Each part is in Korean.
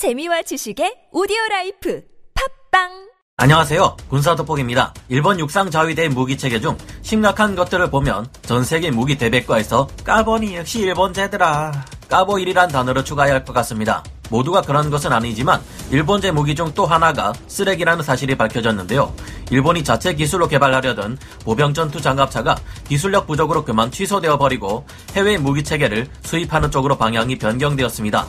재미와 지식의 오디오 라이프 팝빵 안녕하세요. 군사 돋보기입니다. 일본 육상 자위대 무기 체계 중 심각한 것들을 보면 전 세계 무기 대백과에서 까보니 역시 일본제더라. 까보일이란 단어를 추가해야 할 것 같습니다. 모두가 그런 것은 아니지만 일본제 무기 중 또 하나가 쓰레기라는 사실이 밝혀졌는데요. 일본이 자체 기술로 개발하려던 보병 전투 장갑차가 기술력 부족으로 그만 취소되어 버리고 해외 무기 체계를 수입하는 쪽으로 방향이 변경되었습니다.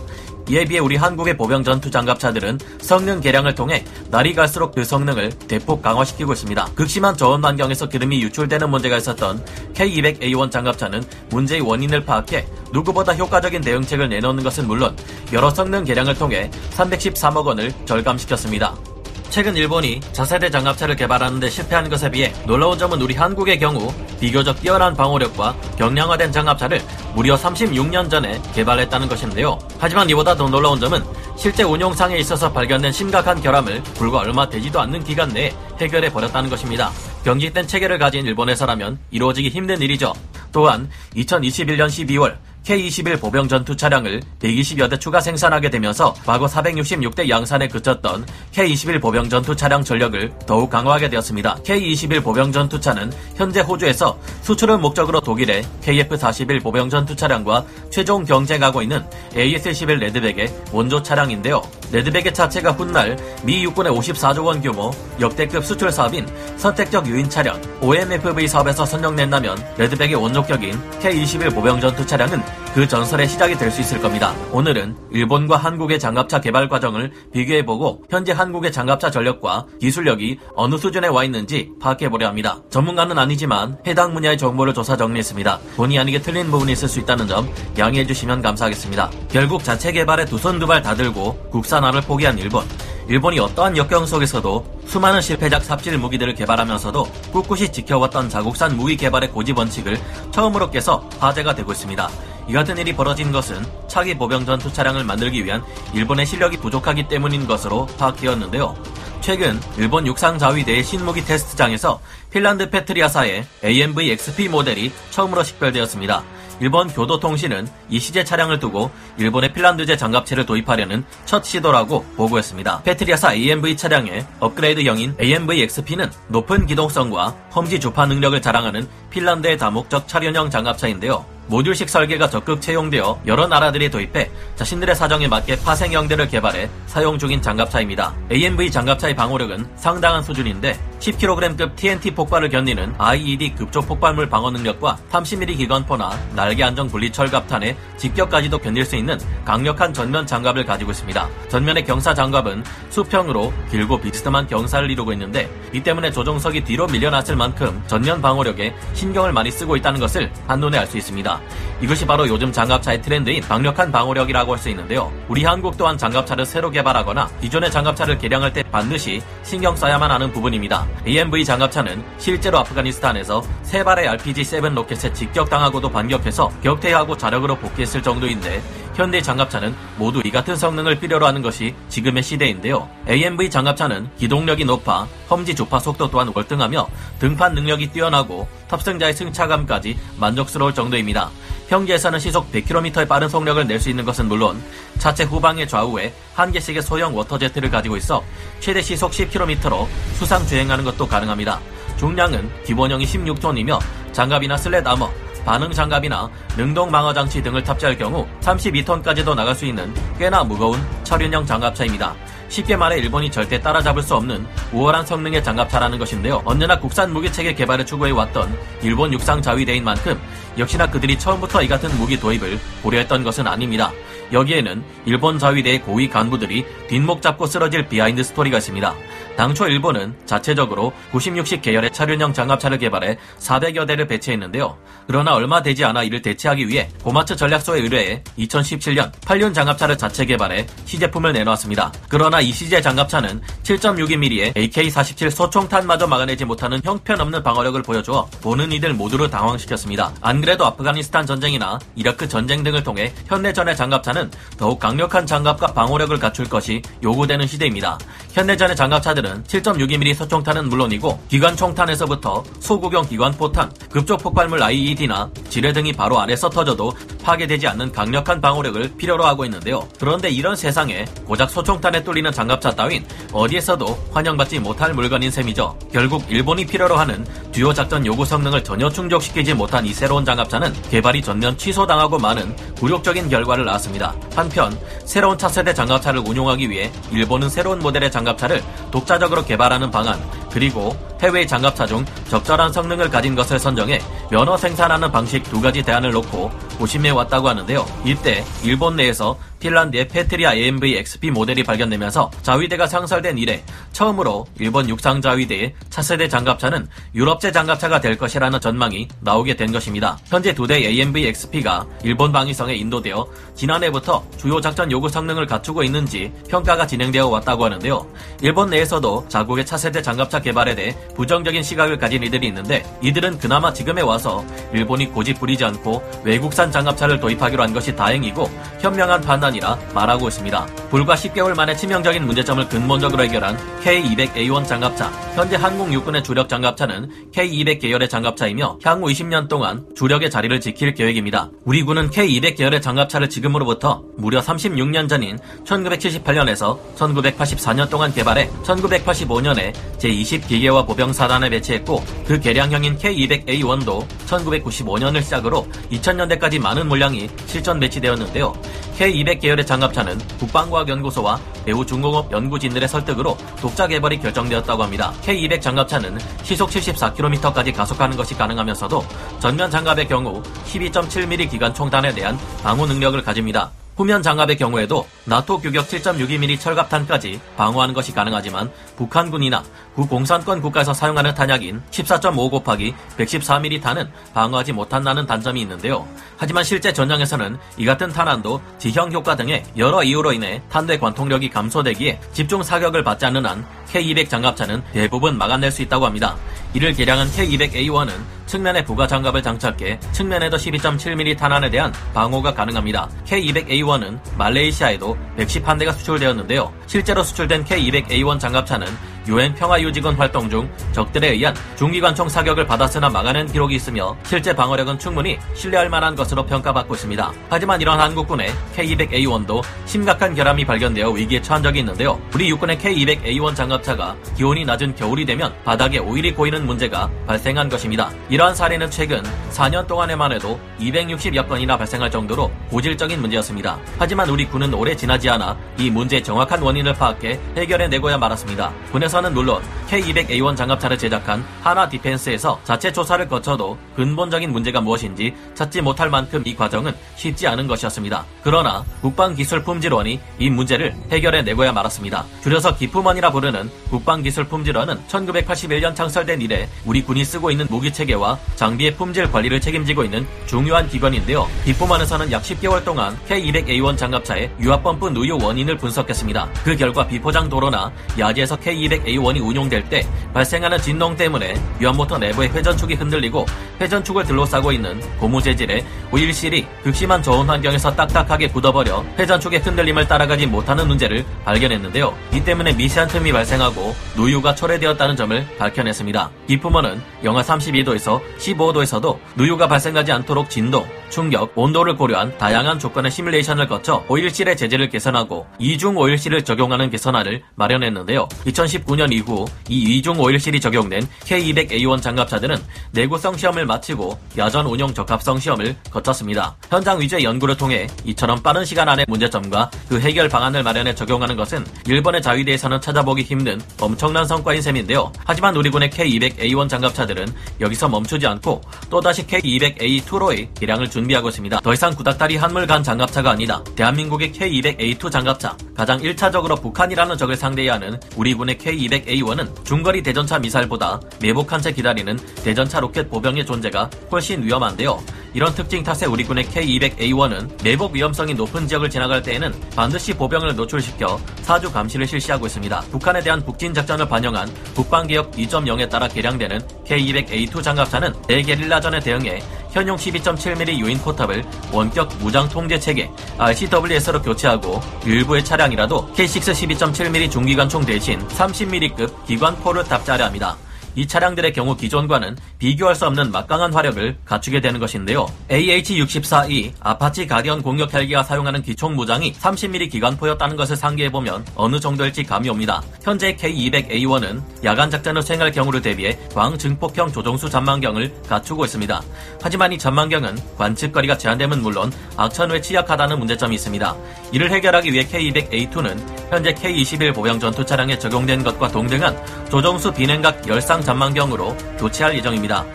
이에 비해 우리 한국의 보병 전투 장갑차들은 성능 개량을 통해 날이 갈수록 그 성능을 대폭 강화시키고 있습니다. 극심한 저온 환경에서 기름이 유출되는 문제가 있었던 K200A1 장갑차는 문제의 원인을 파악해 누구보다 효과적인 대응책을 내놓는 것은 물론 여러 성능 개량을 통해 313억 원을 절감시켰습니다. 최근 일본이 차세대 장갑차를 개발하는 데 실패한 것에 비해 놀라운 점은 우리 한국의 경우 비교적 뛰어난 방호력과 경량화된 장갑차를 무려 36년 전에 개발했다는 것인데요. 하지만 이보다 더 놀라운 점은 실제 운용상에 있어서 발견된 심각한 결함을 불과 얼마 되지도 않는 기간 내에 해결해 버렸다는 것입니다. 경직된 체계를 가진 일본에서라면 이루어지기 힘든 일이죠. 또한 2021년 12월 K-21 보병 전투 차량을 120여 대 추가 생산하게 되면서 과거 466대 양산에 그쳤던 K-21 보병 전투 차량 전력을 더욱 강화하게 되었습니다. K-21 보병 전투차는 현재 호주에서 수출을 목적으로 독일의 KF-41 보병 전투 차량과 최종 경쟁하고 있는 AS-11 레드백의 원조 차량인데요. 레드백의 차체가 훗날 미 육군의 54조 원 규모 역대급 수출 사업인 선택적 유인 차량 OMFV 사업에서 선정된다면 레드백의 원조격인 K-21 보병 전투 차량은 그 전설의 시작이 될 수 있을 겁니다. 오늘은 일본과 한국의 장갑차 개발 과정을 비교해보고 현재 한국의 장갑차 전력과 기술력이 어느 수준에 와 있는지 파악해보려 합니다. 전문가는 아니지만 해당 분야의 정보를 조사 정리했습니다. 본의 아니게 틀린 부분이 있을 수 있다는 점 양해해 주시면 감사하겠습니다. 결국 자체 개발에 두 손 두 발 다 들고 국산화를 포기한 일본. 일본이 어떠한 역경 속에서도 수많은 실패작 삽질 무기들을 개발하면서도 꿋꿋이 지켜왔던 자국산 무기 개발의 고지 원칙을 처음으로 깨서 화제가 되고 있습니다. 이 같은 일이 벌어진 것은 차기 보병 전투 차량을 만들기 위한 일본의 실력이 부족하기 때문인 것으로 파악되었는데요. 최근 일본 육상자위대의 신무기 테스트장에서 핀란드 페트리아사의 AMV XP 모델이 처음으로 식별되었습니다. 일본 교도통신은 이 시제 차량을 두고 일본의 핀란드제 장갑차를 도입하려는 첫 시도라고 보고했습니다. 페트리아사 AMV 차량의 업그레이드형인 AMV XP는 높은 기동성과 험지 주파 능력을 자랑하는 핀란드의 다목적 차륜형 장갑차인데요. 모듈식 설계가 적극 채용되어 여러 나라들이 도입해 자신들의 사정에 맞게 파생 형태를 개발해 사용 중인 장갑차입니다. AMV 장갑차의 방호력은 상당한 수준인데 10kg급 TNT 폭발을 견디는 IED 급조 폭발물 방어 능력과 30mm 기관포나 날개 안정 분리 철갑탄의 직격까지도 견딜 수 있는 강력한 전면 장갑을 가지고 있습니다. 전면의 경사 장갑은 수평으로 길고 비스듬한 경사를 이루고 있는데 이 때문에 조종석이 뒤로 밀려났을 만큼 전면 방호력에 신경을 많이 쓰고 있다는 것을 한눈에 알 수 있습니다. は。 이것이 바로 요즘 장갑차의 트렌드인 강력한 방호력이라고 할 수 있는데요. 우리 한국 또한 장갑차를 새로 개발하거나 기존의 장갑차를 개량할 때 반드시 신경 써야만 하는 부분입니다. AMV 장갑차는 실제로 아프가니스탄에서 세 발의 RPG-7 로켓에 직격당하고도 반격해서 격퇴하고 자력으로 복귀했을 정도인데 현대 장갑차는 모두 이 같은 성능을 필요로 하는 것이 지금의 시대인데요. AMV 장갑차는 기동력이 높아 험지 주파 속도 또한 월등하며 등판 능력이 뛰어나고 탑승자의 승차감까지 만족스러울 정도입니다. 평지에서는 시속 100km의 빠른 속력을 낼 수 있는 것은 물론 차체 후방의 좌우에 한 개씩의 소형 water jet를 가지고 있어 최대 시속 10km로 수상 주행하는 것도 가능합니다. 중량은 기본형이 16톤이며 장갑이나 slat armor, 반응 장갑이나 능동 방어 장치 등을 탑재할 경우 32톤까지도 나갈 수 있는 꽤나 무거운 차륜형 장갑차입니다. 쉽게 말해 일본이 절대 따라잡을 수 없는 우월한 성능의 장갑차라는 것인데요. 언제나 국산 무기 체계 개발을 추구해왔던 일본 육상 자위대인 만큼 역시나 그들이 처음부터 이 같은 무기 도입을 고려했던 것은 아닙니다. 여기에는 일본 자위대의 고위 간부들이 뒷목 잡고 쓰러질 behind story가 있습니다. 당초 일본은 자체적으로 96식 계열의 차륜형 장갑차를 개발해 400여 대를 배치했는데요. 그러나 얼마 되지 않아 이를 대체하기 위해 고마츠 전략소에 의뢰해 2017년 8륜 장갑차를 자체 개발해 시제품을 내놓았습니다. 그러나 이 시제 장갑차는 7.62mm의 AK-47 소총탄마저 막아내지 못하는 형편없는 방어력을 보여주어 보는 이들 모두를 당황시켰습니다. 안 그래도 아프가니스탄 전쟁이나 이라크 전쟁 등을 통해 현대전의 장갑차는 장갑차는 더욱 강력한 장갑과 방호력을 갖출 것이 요구되는 시대입니다. 현대전의 장갑차들은 7.62mm 소총탄은 물론이고 기관 총탄에서부터 소구경 기관 포탄, 급속 폭발물 IED나 지뢰 등이 바로 아래서 터져도 파괴되지 않는 강력한 방호력을 필요로 하고 있는데요. 그런데 이런 세상에 고작 소총탄에 뚫리는 장갑차 따윈 어디에서도 환영받지 못할 물건인 셈이죠. 결국 일본이 필요로 하는 주요 작전 요구 성능을 전혀 충족시키지 못한 이 새로운 장갑차는 개발이 전면 취소당하고 많은 굴욕적인 결과를 낳았습니다. 한편 새로운 차세대 장갑차를 운용하기 위해 일본은 새로운 모델의 장갑차를 독자적으로 개발하는 방안 그리고 해외 장갑차 중 적절한 성능을 가진 것을 선정해 면허 생산하는 방식 두 가지 대안을 놓고 고심해 왔다고 하는데요. 이때 일본 내에서 핀란드의 페트리아 AMV XP 모델이 발견되면서 자위대가 상설된 이래 처음으로 일본 육상 자위대의 차세대 장갑차는 유럽제 장갑차가 될 것이라는 전망이 나오게 된 것입니다. 현재 두 대 AMV XP가 일본 방위성에 인도되어 지난해부터 주요 작전 요구 성능을 갖추고 있는지 평가가 진행되어 왔다고 하는데요. 일본 내에서도 자국의 차세대 장갑차 개발에 대해 부정적인 시각을 가진 이들이 있는데 이들은 그나마 지금에 와서 일본이 고집 부리지 않고 외국산 장갑차를 도입하기로 한 것이 다행이고 현명한 판단 이라 말하고 있습니다. 불과 10개월 만에 치명적인 문제점을 근본적으로 해결한 K200A1 장갑차. 현재 한국 육군의 주력 장갑차는 K200 계열의 장갑차이며 향후 20년 동안 주력의 자리를 지킬 계획입니다. 우리 군은 K200 계열의 장갑차를 지금으로부터 무려 36년 전인 1978년에서 1984년 동안 개발해 1985년에 제20기계화 보병사단에 배치했고 그 개량형인 K200A1도 1995년을 시작으로 2000년대까지 많은 물량이 실전 배치되었는데요. K200 계열의 장갑차는 국방과학연구소와 배우 중공업 연구진들의 설득으로 독자 개발이 결정되었다고 합니다. K200 장갑차는 시속 74km까지 가속하는 것이 가능하면서도 전면 장갑의 경우 12.7mm 기관 총단에 대한 방호 능력을 가집니다. 후면 장갑의 경우에도 나토 규격 7.62mm 철갑탄까지 방어하는 것이 가능하지만 북한군이나 구공산권 국가에서 사용하는 탄약인 14.5 곱하기 114mm 탄은 방어하지 못한다는 단점이 있는데요. 하지만 실제 전장에서는 이 같은 탄환도 지형 효과 등의 여러 이유로 인해 탄대 관통력이 감소되기에 집중 사격을 받지 않는 한 K200 장갑차는 대부분 막아낼 수 있다고 합니다. 이를 개량한 K200A1은 측면에 부가 장갑을 장착해 측면에도 12.7mm 탄환에 대한 방호가 가능합니다. K200A1은 말레이시아에도 110한 대가 수출되었는데요. 실제로 수출된 K200A1 장갑차는 유엔 평화유지군 활동 중 적들에 의한 중기관총 사격을 받았으나 막아낸 기록이 있으며 실제 방어력은 충분히 신뢰할 만한 것으로 평가받고 있습니다. 하지만 이런 한국군의 K200A1도 심각한 결함이 발견되어 위기에 처한 적이 있는데요. 우리 육군의 K200A1 장갑차가 기온이 낮은 겨울이 되면 바닥에 오일이 고이는 문제가 발생한 것입니다. 이러한 사례는 최근 4년 동안에만 해도 260여 건이나 발생할 정도로 고질적인 문제였습니다. 하지만 우리 군은 오래 지나지 않아 이 문제의 정확한 원인을 파악해 해결해내고야 말았습니다. 군에서 는 물론 K200A1 장갑차를 제작한 하나 디펜스에서 자체 조사를 거쳐도 근본적인 문제가 무엇인지 찾지 못할 만큼 이 과정은 쉽지 않은 것이었습니다. 그러나 국방기술품질원이 이 문제를 해결해 내고야 말았습니다. 줄여서 기품원이라 부르는 국방기술품질원은 1981년 창설된 이래 우리 군이 쓰고 있는 무기체계와 장비의 품질 관리를 책임지고 있는 중요한 기관인데요. 기품원에서는 약 10개월 동안 K200A1 장갑차의 유압펌프 누유 원인을 분석했습니다. 그 결과 비포장 도로나 야지에서 K200A1이 운용될 때 발생하는 진동 때문에 유압모터 내부의 회전축이 흔들리고 회전축을 둘러싸고 있는 고무 재질의 오일실이 극심한 저온 환경에서 딱딱하게 굳어버려 회전축의 흔들림을 따라가지 못하는 문제를 발견했는데요. 이 때문에 미세한 틈이 발생하고 누유가 초래되었다는 점을 밝혀냈습니다. 기품원은 영하 32도에서 15도에서도 누유가 발생하지 않도록 진동, 충격, 온도를 고려한 다양한 조건의 시뮬레이션을 거쳐 오일실의 재질을 개선하고 이중 오일실을 적용하는 개선안을 마련했는데요. 2019년 이후 이 이중 오일실이 적용된 K200A1 장갑차들은 내구성 시험을 마치고 야전 운용 적합성 시험을 거쳤습니다. 현장 위주의 연구를 통해 이처럼 빠른 시간 안에 문제점과 그 해결 방안을 마련해 적용하는 것은 일본의 자위대에서는 찾아보기 힘든 엄청난 성과인 셈인데요. 하지만 우리 군의 K200A1 장갑차들은 여기서 멈추지 않고 또다시 K200A2로의 개량을 준비하고 있습니다. 더 이상 구닥다리 한물 간 장갑차가 아니다. 대한민국의 K200A2 장갑차 가장 1차적으로 북한이라는 적을 상대해야 하는 우리 군의 K200A1은 중거리 대전차 미사일보다 매복한 채 기다리는 대전차 로켓 보병의 존재가 훨씬 위험한데요. 이런 특징 탓에 우리 군의 K200A1은 내복 위험성이 높은 지역을 지나갈 때에는 반드시 보병을 노출시켜 사주 감시를 실시하고 있습니다. 북한에 대한 북진 작전을 반영한 북방개혁 2.0에 따라 개량되는 K200A2 장갑차는 대게릴라전에 대응해 현용 12.7mm 유인 포탑을 원격 무장 통제 체계 RCWS로 교체하고 일부의 차량이라도 K6 12.7mm 중기관총 대신 30mm급 기관포를 탑재하려 합니다. 이 차량들의 경우 기존과는 비교할 수 없는 막강한 화력을 갖추게 되는 것인데요. AH-64E 아파치 가디언 공격 헬기가 사용하는 기총 무장이 30mm 기관포였다는 것을 상기해보면 어느 정도일지 감이 옵니다. 현재 K200A1은 야간 작전을 수행할 경우를 대비해 광증폭형 조종수 전망경을 갖추고 있습니다. 하지만 이 전망경은 관측거리가 제한됨은 물론 악천후에 취약하다는 문제점이 있습니다. 이를 해결하기 위해 K200A2는 현재 K21 보병 전투 차량에 적용된 것과 동등한 조종수 비냉각 열상 전망경으로 교체할 예정입니다.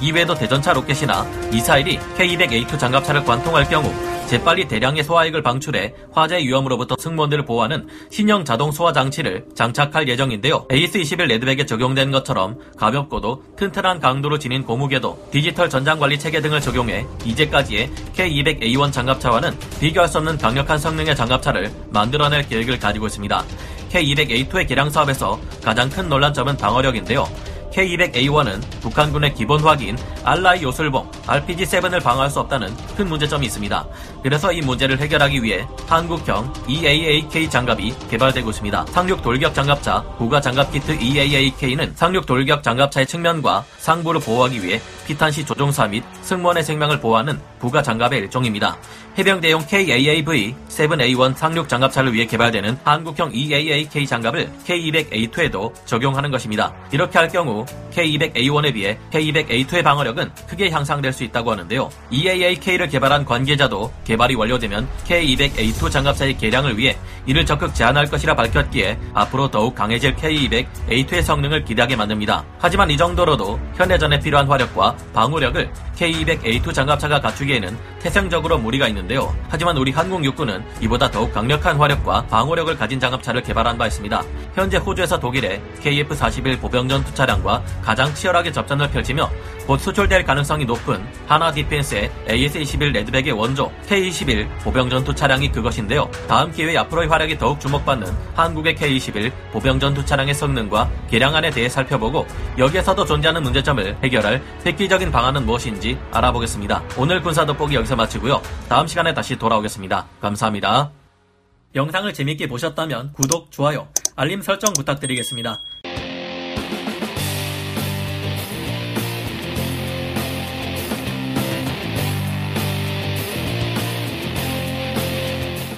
이외에도 대전차 로켓이나 미사일이 K200A2 장갑차를 관통할 경우 재빨리 대량의 소화액을 방출해 화재 위험으로부터 승무원들을 보호하는 신형 자동 소화 장치를 장착할 예정인데요. AS-21 레드백에 적용된 것처럼 가볍고도 튼튼한 강도를 지닌 고무궤도, 디지털 전장 관리 체계 등을 적용해 이제까지의 K200A1 장갑차와는 비교할 수 없는 강력한 성능의 장갑차를 만들어낼 계획을 가지고 있습니다. K200A2의 개량 사업에서 가장 큰 논란점은 방어력인데요. K200A1은 북한군의 기본 화기인 알라이 요술봉 RPG-7을 방어할 수 없다는 큰 문제점이 있습니다. 그래서 이 문제를 해결하기 위해 한국형 EAAK 장갑이 개발되고 있습니다. 상륙 돌격 장갑차 고가 장갑 키트 EAAK는 상륙 돌격 장갑차의 측면과 상부를 보호하기 위해 피탄시 조종사 및 승무원의 생명을 보호하는 부가 장갑의 일종입니다. 해병 대용 KAAV 7A1 상륙 장갑차를 위해 개발되는 한국형 EAAK 장갑을 K200A2에도 적용하는 것입니다. 이렇게 할 경우 K200A1에 비해 K200A2의 방어력은 크게 향상될 수 있다고 하는데요. EAAK를 개발한 관계자도 개발이 완료되면 K200A2 장갑차의 개량을 위해 이를 적극 제한할 것이라 밝혔기에 앞으로 더욱 강해질 K200A2의 성능을 기대하게 만듭니다. 하지만 이 정도로도 현대전에 필요한 화력과 방어력을 K200A2 장갑차가 갖추기에는 태생적으로 무리가 있는데요. 하지만 우리 한국 육군은 이보다 더욱 강력한 화력과 방어력을 가진 장갑차를 개발한 바 있습니다. 현재 호주에서 독일의 KF-41 보병 전투 차량과 가장 치열하게 접전을 펼치며 곧 수출될 가능성이 높은 한화 디펜스의 AS-21 레드백의 원조 K-21 보병 전투 차량이 그것인데요. 다음 기회에 앞으로의 활약이 더욱 주목받는 한국의 K-21 보병 전투 차량의 성능과 개량안에 대해 살펴보고 여기에서도 존재하는 문제점을 해결할 획기적인 방안은 무엇인지 알아보겠습니다. 오늘 군사 돋보기 여기서 마치고요. 다음 시간에 다시 돌아오겠습니다. 감사합니다. 영상을 재밌게 보셨다면 구독, 좋아요, 알림 설정 부탁드리겠습니다.